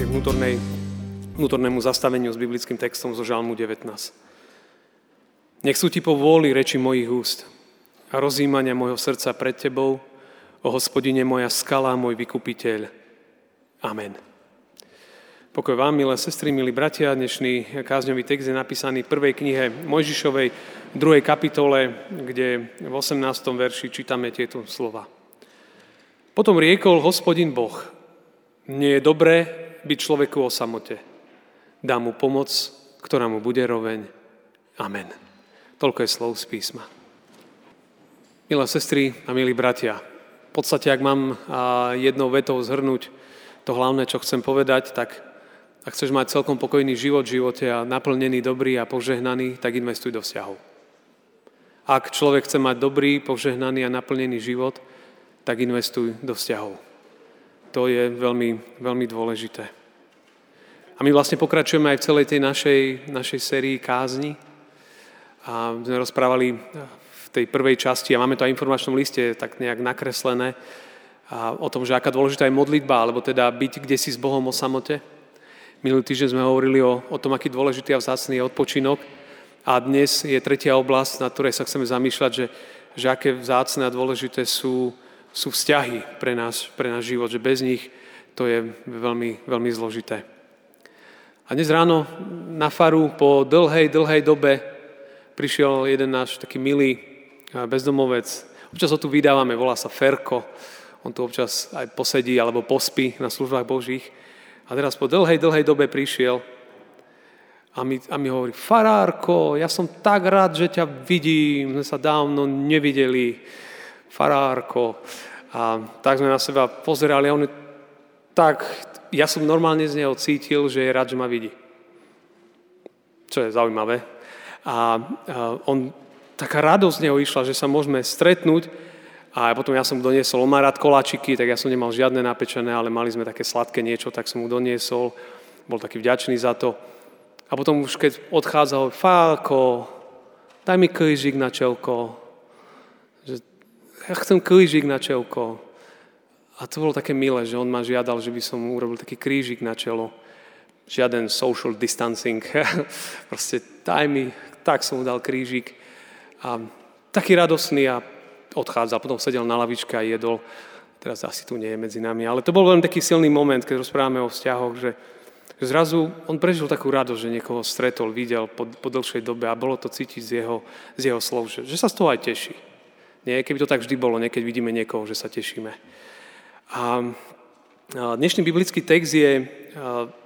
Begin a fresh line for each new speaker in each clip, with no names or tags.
k vnútornej, vnútornému zastaveniu s biblickým textom zo Žalmu 19. Nech sú ti po vôli reči mojich úst a rozjímania môjho srdca pred tebou, o hospodine moja skala, môj vykupiteľ. Amen. Pokoj vám, milé sestry, milí bratia, dnešný kázňový text je napísaný v prvej knihe Mojžišovej, v druhej kapitole, kde v 18. verši čítame tieto slova. Potom riekol hospodin Boh, nie je dobré byť človeku o samote. Dá mu pomoc, ktorá mu bude roveň. Amen. Toľko je slov z písma. Milé sestry a milí bratia, v podstate, ak mám jednou vetou zhrnúť to hlavné, čo chcem povedať, tak ak chceš mať celkom pokojný život v živote a naplnený, dobrý a požehnaný, tak investuj do vzťahov. Ak človek chce mať dobrý, požehnaný a naplnený život, tak investuj do vzťahov. To je veľmi, veľmi dôležité. A my vlastne pokračujeme aj v celej tej našej, našej sérii kázni. A sme rozprávali v tej prvej časti, a máme to aj v informačnom liste tak nejak nakreslené, a o tom, že aká dôležitá je modlitba, alebo teda byť kde si s Bohom o samote. Minulý týždeň sme hovorili o, o tom, aký dôležitý a vzácný je odpočinok. A dnes je tretia oblasť, na ktorej sa chceme zamýšľať, že, že aké vzácne a dôležité sú sú vzťahy pre nás, pre náš život, že bez nich to je veľmi, veľmi zložité. A dnes ráno na faru po dlhej, dlhej dobe prišiel jeden náš taký milý bezdomovec. Občas ho tu vydávame, volá sa Ferko. On tu občas aj posedí alebo pospí na službách Božích. A teraz po dlhej, dlhej dobe prišiel a mi, a mi hovorí, farárko, ja som tak rád, že ťa vidím, sme sa dávno nevideli farárko. A tak sme na seba pozerali a on tak, ja som normálne z neho cítil, že je rád, že ma vidí. Čo je zaujímavé. A, a on, taká radosť z neho išla, že sa môžeme stretnúť a potom ja som mu doniesol, on má rád koláčiky, tak ja som nemal žiadne napečené, ale mali sme také sladké niečo, tak som mu doniesol, bol taký vďačný za to. A potom už keď odchádzal, Fálko, daj mi krížik na čelko ja chcem krížik na čelko. A to bolo také milé, že on ma žiadal, že by som urobil taký krížik na čelo. Žiaden social distancing. Proste daj mi, tak som mu dal krížik. A taký radosný a odchádzal. Potom sedel na lavičke a jedol. Teraz asi tu nie je medzi nami. Ale to bol veľmi taký silný moment, keď rozprávame o vzťahoch, že, že zrazu on prežil takú radosť, že niekoho stretol, videl po, po dlhšej dobe a bolo to cítiť z jeho, z jeho slov, že, že sa z toho aj teší. Nie, keby to tak vždy bolo, niekedy vidíme niekoho, že sa tešíme. A dnešný biblický text je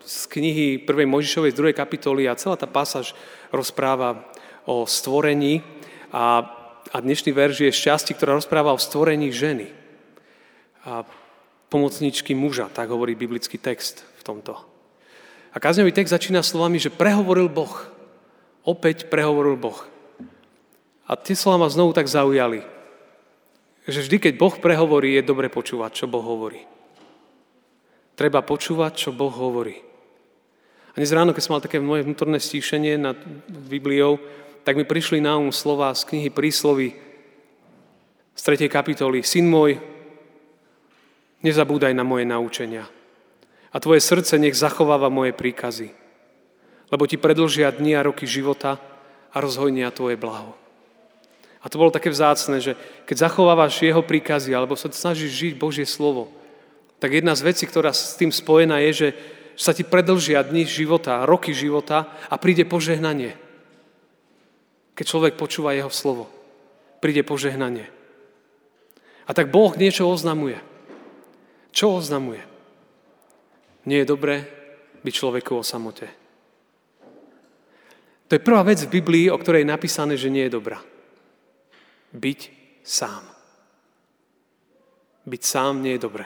z knihy 1. Mojžišovej z 2. kapitoly a celá tá pásaž rozpráva o stvorení a, a dnešný verš je z časti, ktorá rozpráva o stvorení ženy. A pomocničky muža, tak hovorí biblický text v tomto. A kázňový text začína slovami, že prehovoril Boh. Opäť prehovoril Boh. A tie slova ma znovu tak zaujali že vždy, keď Boh prehovorí, je dobre počúvať, čo Boh hovorí. Treba počúvať, čo Boh hovorí. A dnes ráno, keď som mal také moje vnútorné stíšenie nad Bibliou, tak mi prišli na um slova z knihy Príslovy z 3. kapitoly. Syn môj, nezabúdaj na moje naučenia. A tvoje srdce nech zachováva moje príkazy. Lebo ti predlžia dni a roky života a rozhojnia tvoje blaho. A to bolo také vzácne, že keď zachovávaš jeho príkazy alebo sa snažíš žiť Božie slovo, tak jedna z vecí, ktorá s tým spojená je, že sa ti predlžia dni života, roky života a príde požehnanie. Keď človek počúva jeho slovo, príde požehnanie. A tak Boh niečo oznamuje. Čo oznamuje? Nie je dobré byť človeku o samote. To je prvá vec v Biblii, o ktorej je napísané, že nie je dobrá byť sám. Byť sám nie je dobre.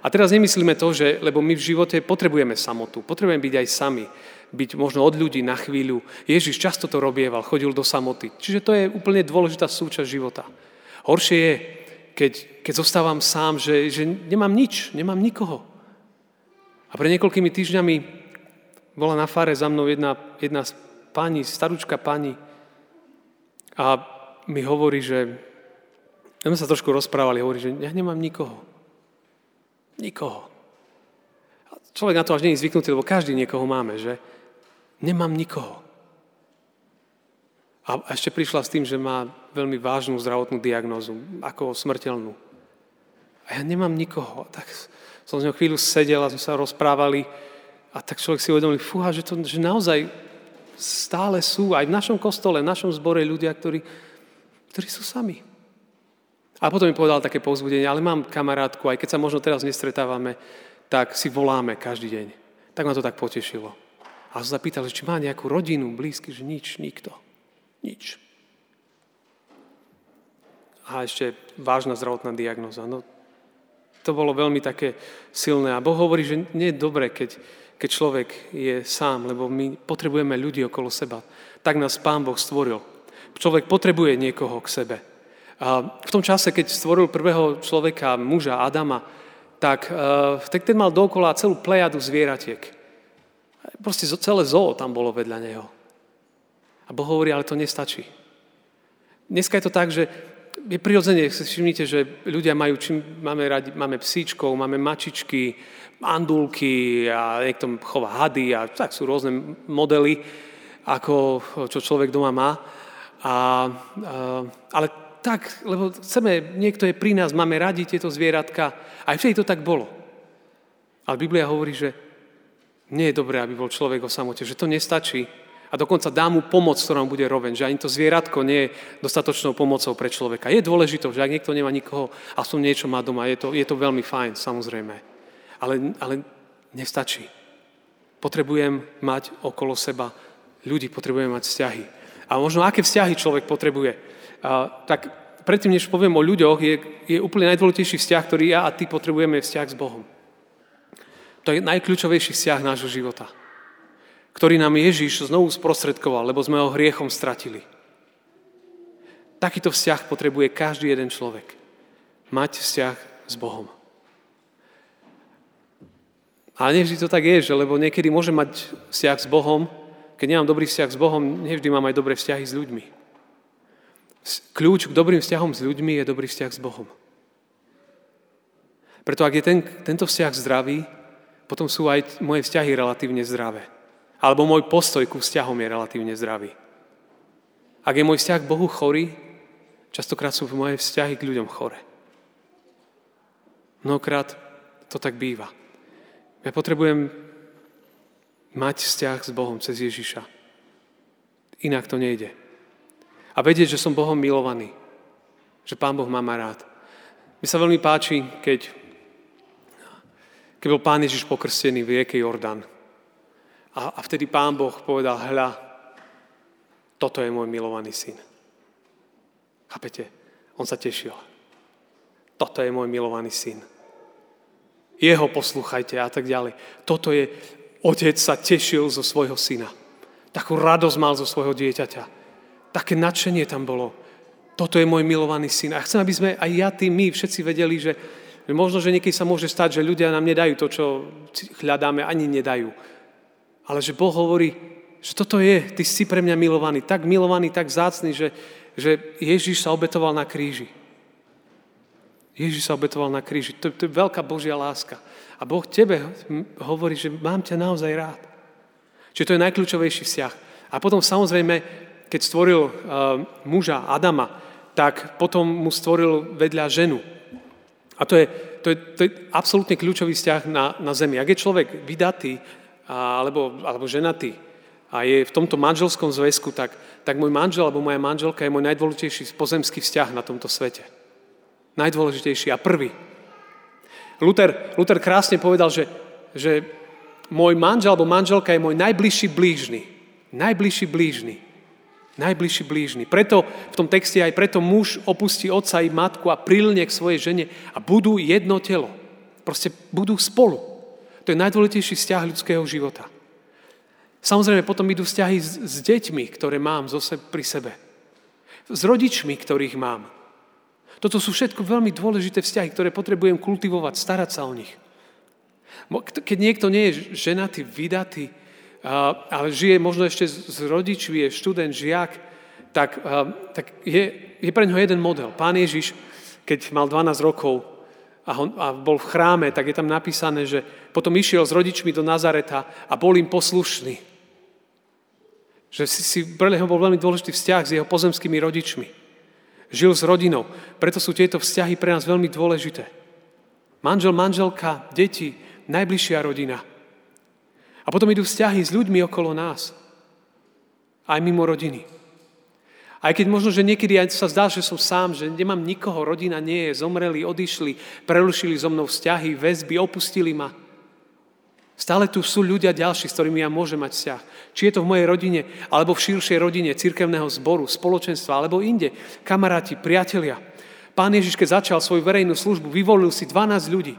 A teraz nemyslíme to, že, lebo my v živote potrebujeme samotu, potrebujeme byť aj sami, byť možno od ľudí na chvíľu. Ježiš často to robieval, chodil do samoty. Čiže to je úplne dôležitá súčasť života. Horšie je, keď, keď zostávam sám, že, že nemám nič, nemám nikoho. A pre niekoľkými týždňami bola na fare za mnou jedna, jedna pani, starúčka pani a mi hovorí, že my sme sa trošku rozprávali, hovorí, že ja nemám nikoho. Nikoho. A človek na to až nie je zvyknutý, lebo každý niekoho máme, že? Nemám nikoho. A ešte prišla s tým, že má veľmi vážnu zdravotnú diagnózu, ako smrteľnú. A ja nemám nikoho. Tak som s ňou chvíľu sedel a sme sa rozprávali a tak človek si uvedomil, fúha, že, to, že naozaj stále sú aj v našom kostole, v našom zbore ľudia, ktorí, ktorí sú sami. A potom mi povedal také povzbudenie, ale mám kamarátku, aj keď sa možno teraz nestretávame, tak si voláme každý deň. Tak ma to tak potešilo. A som zapýtal, či má nejakú rodinu, blízky, že nič, nikto. Nič. A ešte vážna zdravotná diagnoza. No, to bolo veľmi také silné. A Boh hovorí, že nie je dobre, keď, keď človek je sám, lebo my potrebujeme ľudí okolo seba. Tak nás Pán Boh stvoril. Človek potrebuje niekoho k sebe. V tom čase, keď stvoril prvého človeka, muža Adama, tak, uh, tak ten mal dokola celú plejadu zvieratiek. Proste celé zoo tam bolo vedľa neho. A Boh hovorí, ale to nestačí. Dneska je to tak, že je prirodzene, si všimnite, že ľudia majú, čím máme radi, máme psíčkov, máme mačičky, andulky a niekto chová hady a tak sú rôzne modely, ako čo človek doma má. A, a, ale tak, lebo chceme, niekto je pri nás, máme radi tieto zvieratka. Aj vtedy to tak bolo. Ale Biblia hovorí, že nie je dobré, aby bol človek o samote, že to nestačí. A dokonca dá mu pomoc, ktorá mu bude roven, že ani to zvieratko nie je dostatočnou pomocou pre človeka. Je dôležité, že ak niekto nemá nikoho, aspoň niečo má doma, je to, je to veľmi fajn, samozrejme. Ale, ale nestačí. Potrebujem mať okolo seba ľudí, potrebujem mať vzťahy. A možno aké vzťahy človek potrebuje? A, tak predtým, než poviem o ľuďoch, je, je úplne najdôležitejší vzťah, ktorý ja a ty potrebujeme vzťah s Bohom. To je najkľúčovejší vzťah nášho života, ktorý nám Ježiš znovu sprostredkoval, lebo sme ho hriechom stratili. Takýto vzťah potrebuje každý jeden človek. Mať vzťah s Bohom. Ale nevždy to tak je, že lebo niekedy môžem mať vzťah s Bohom, keď nemám dobrý vzťah s Bohom, nevždy mám aj dobré vzťahy s ľuďmi. Kľúč k dobrým vzťahom s ľuďmi je dobrý vzťah s Bohom. Preto ak je ten, tento vzťah zdravý, potom sú aj moje vzťahy relatívne zdravé. Alebo môj postoj ku vzťahom je relatívne zdravý. Ak je môj vzťah k Bohu chorý, častokrát sú moje vzťahy k ľuďom chore. Mnohokrát to tak býva. Ja potrebujem mať vzťah s Bohom cez Ježiša. Inak to nejde a vedieť, že som Bohom milovaný. Že Pán Boh má ma rád. Mi sa veľmi páči, keď, keď bol Pán Ježiš pokrstený v rieke Jordán. A, a vtedy Pán Boh povedal, hľa, toto je môj milovaný syn. Chápete? On sa tešil. Toto je môj milovaný syn. Jeho poslúchajte a tak ďalej. Toto je, otec sa tešil zo svojho syna. Takú radosť mal zo svojho dieťaťa také nadšenie tam bolo. Toto je môj milovaný syn. A chcem, aby sme aj ja, ty, my všetci vedeli, že, že možno, že niekedy sa môže stať, že ľudia nám nedajú to, čo hľadáme, ani nedajú. Ale že Boh hovorí, že toto je, ty si pre mňa milovaný, tak milovaný, tak zácný, že, že Ježiš sa obetoval na kríži. Ježiš sa obetoval na kríži. To, to je veľká Božia láska. A Boh tebe hovorí, že mám ťa naozaj rád. Čiže to je najkľúčovejší vzťah. A potom samozrejme keď stvoril uh, muža Adama, tak potom mu stvoril vedľa ženu. A to je, to je, to je absolútne kľúčový vzťah na, na zemi. Ak je človek vydatý a, alebo, alebo ženatý a je v tomto manželskom zväzku, tak, tak môj manžel alebo moja manželka je môj najdôležitejší pozemský vzťah na tomto svete. Najdôležitejší a prvý. Luther, Luther krásne povedal, že, že môj manžel alebo manželka je môj najbližší blížny. Najbližší blížny. Najbližší blížny. Preto v tom texte aj preto muž opustí otca i matku a prilne k svojej žene a budú jedno telo. Proste budú spolu. To je najdôležitejší vzťah ľudského života. Samozrejme, potom idú vzťahy s, s deťmi, ktoré mám zo sebe, pri sebe. S rodičmi, ktorých mám. Toto sú všetko veľmi dôležité vzťahy, ktoré potrebujem kultivovať, starať sa o nich. Keď niekto nie je ženatý, vydatý, ale žije možno ešte s rodičmi, je študent, žiak, tak, tak je, je pre ňo jeden model. Pán Ježiš, keď mal 12 rokov a, on, a bol v chráme, tak je tam napísané, že potom išiel s rodičmi do Nazareta a bol im poslušný. Že si, si pre neho bol veľmi dôležitý vzťah s jeho pozemskými rodičmi žil s rodinou. Preto sú tieto vzťahy pre nás veľmi dôležité. Manžel, manželka, deti, najbližšia rodina. A potom idú vzťahy s ľuďmi okolo nás. Aj mimo rodiny. Aj keď možno, že niekedy aj sa zdá, že som sám, že nemám nikoho, rodina nie je, zomreli, odišli, prerušili so mnou vzťahy, väzby, opustili ma. Stále tu sú ľudia ďalší, s ktorými ja môžem mať vzťah. Či je to v mojej rodine, alebo v širšej rodine cirkevného zboru, spoločenstva, alebo inde, kamaráti, priatelia. Pán Ježiš, keď začal svoju verejnú službu, vyvolil si 12 ľudí,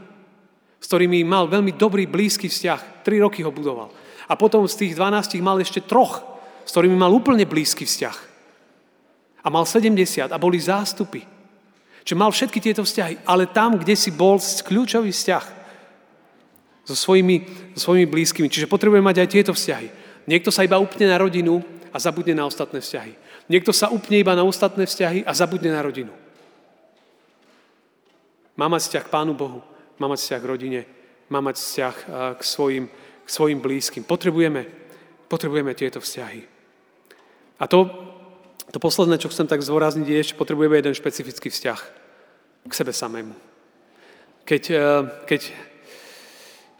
s ktorými mal veľmi dobrý, blízky vzťah. Tri roky ho budoval. A potom z tých 12 mal ešte troch, s ktorými mal úplne blízky vzťah. A mal 70 a boli zástupy. Čiže mal všetky tieto vzťahy, ale tam, kde si bol kľúčový vzťah, so svojimi, so svojimi blízkymi. Čiže potrebujeme mať aj tieto vzťahy. Niekto sa iba upne na rodinu a zabudne na ostatné vzťahy. Niekto sa upne iba na ostatné vzťahy a zabudne na rodinu. Má mať vzťah k Pánu Bohu, má mať vzťah k rodine, má mať vzťah k svojim, k svojim blízkym. Potrebujeme, potrebujeme tieto vzťahy. A to, to posledné, čo chcem tak zvorazniť, je, že potrebujeme jeden špecifický vzťah k sebe samému. Keď, keď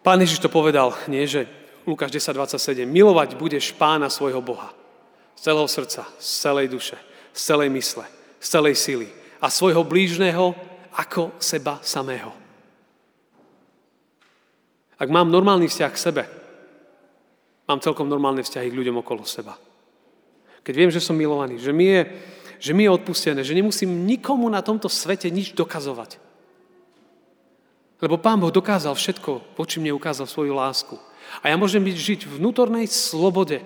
Pán Ježiš to povedal, nie, že Lukáš 10.27, milovať budeš pána svojho Boha. Z celého srdca, z celej duše, z celej mysle, z celej sily a svojho blížneho ako seba samého. Ak mám normálny vzťah k sebe, mám celkom normálne vzťahy k ľuďom okolo seba. Keď viem, že som milovaný, že mi je, že mi je odpustené, že nemusím nikomu na tomto svete nič dokazovať. Lebo Pán Boh dokázal všetko, voči mne ukázal svoju lásku. A ja môžem byť žiť v vnútornej slobode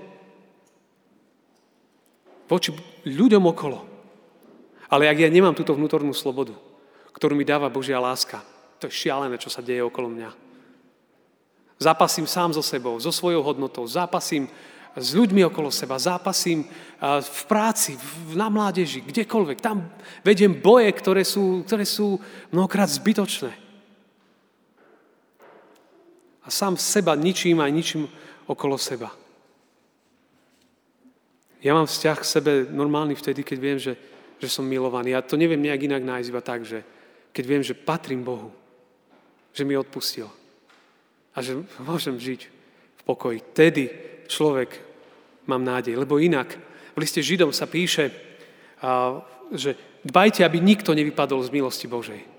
voči ľuďom okolo. Ale ak ja nemám túto vnútornú slobodu, ktorú mi dáva Božia láska, to je šialené, čo sa deje okolo mňa. Zápasím sám so sebou, so svojou hodnotou, zápasím s ľuďmi okolo seba, zápasím v práci, na mládeži, kdekoľvek. Tam vediem boje, ktoré sú, ktoré sú mnohokrát zbytočné a sám seba ničím aj ničím okolo seba. Ja mám vzťah k sebe normálny vtedy, keď viem, že, že som milovaný. Ja to neviem nejak inak nájsť iba tak, že keď viem, že patrím Bohu, že mi odpustil a že môžem žiť v pokoji. Tedy človek mám nádej, lebo inak v liste Židom sa píše, že dbajte, aby nikto nevypadol z milosti Božej.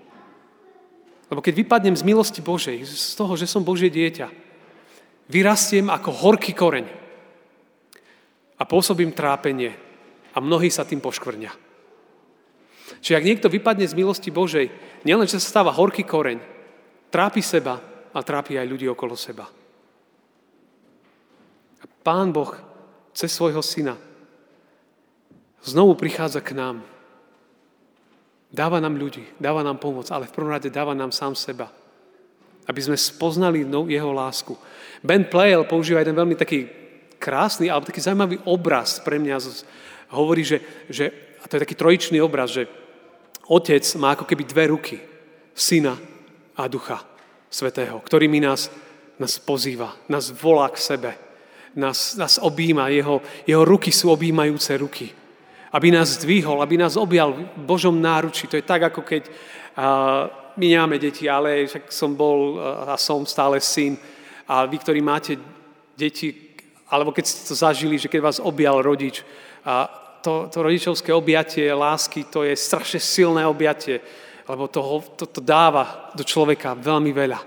Lebo keď vypadnem z milosti Božej, z toho, že som Božie dieťa, vyrastiem ako horký koreň a pôsobím trápenie a mnohí sa tým poškvrnia. Čiže ak niekto vypadne z milosti Božej, nielen, že sa stáva horký koreň, trápi seba a trápi aj ľudí okolo seba. A Pán Boh cez svojho syna znovu prichádza k nám Dáva nám ľudí, dáva nám pomoc, ale v prvom rade dáva nám sám seba. Aby sme spoznali jeho lásku. Ben Playel používa jeden veľmi taký krásny, ale taký zaujímavý obraz pre mňa. Hovorí, že, že a to je taký trojičný obraz, že otec má ako keby dve ruky. Syna a ducha svetého, ktorými nás, nás pozýva, nás volá k sebe, nás, nás objíma, jeho, jeho ruky sú objímajúce ruky aby nás zdvihol, aby nás objal v Božom náruči. To je tak, ako keď uh, my nemáme deti, ale však som bol uh, a som stále syn. A vy, ktorí máte deti, alebo keď ste to zažili, že keď vás objal rodič, a to, to rodičovské objatie lásky, to je strašne silné objatie, lebo to, to, to dáva do človeka veľmi veľa.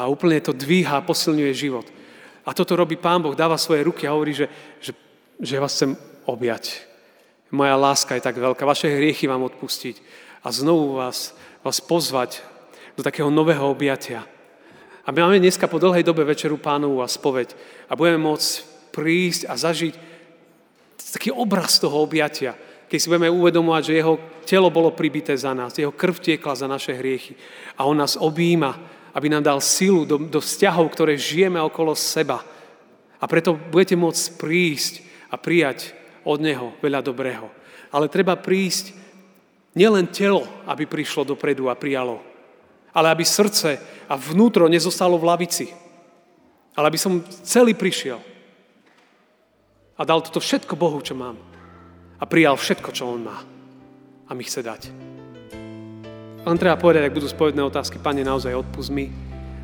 A úplne to dvíha a posilňuje život. A toto robí Pán Boh, dáva svoje ruky a hovorí, že, že, že vás chcem objať moja láska je tak veľká, vaše hriechy vám odpustiť a znovu vás, vás pozvať do takého nového objatia A my máme dneska po dlhej dobe večeru pánovu a spoveď a budeme môcť prísť a zažiť taký obraz toho objatia, keď si budeme uvedomovať, že jeho telo bolo pribité za nás, jeho krv tiekla za naše hriechy a on nás objíma, aby nám dal silu do, do vzťahov, ktoré žijeme okolo seba. A preto budete môcť prísť a prijať od neho veľa dobrého. Ale treba prísť nielen telo, aby prišlo dopredu a prijalo, ale aby srdce a vnútro nezostalo v lavici. Ale aby som celý prišiel a dal toto všetko Bohu, čo mám. A prijal všetko, čo On má. A mi chce dať. Len treba povedať, ak budú spovedné otázky, Pane, naozaj odpust mi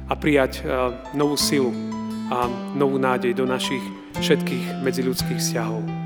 a prijať uh, novú silu a novú nádej do našich všetkých medziľudských vzťahov.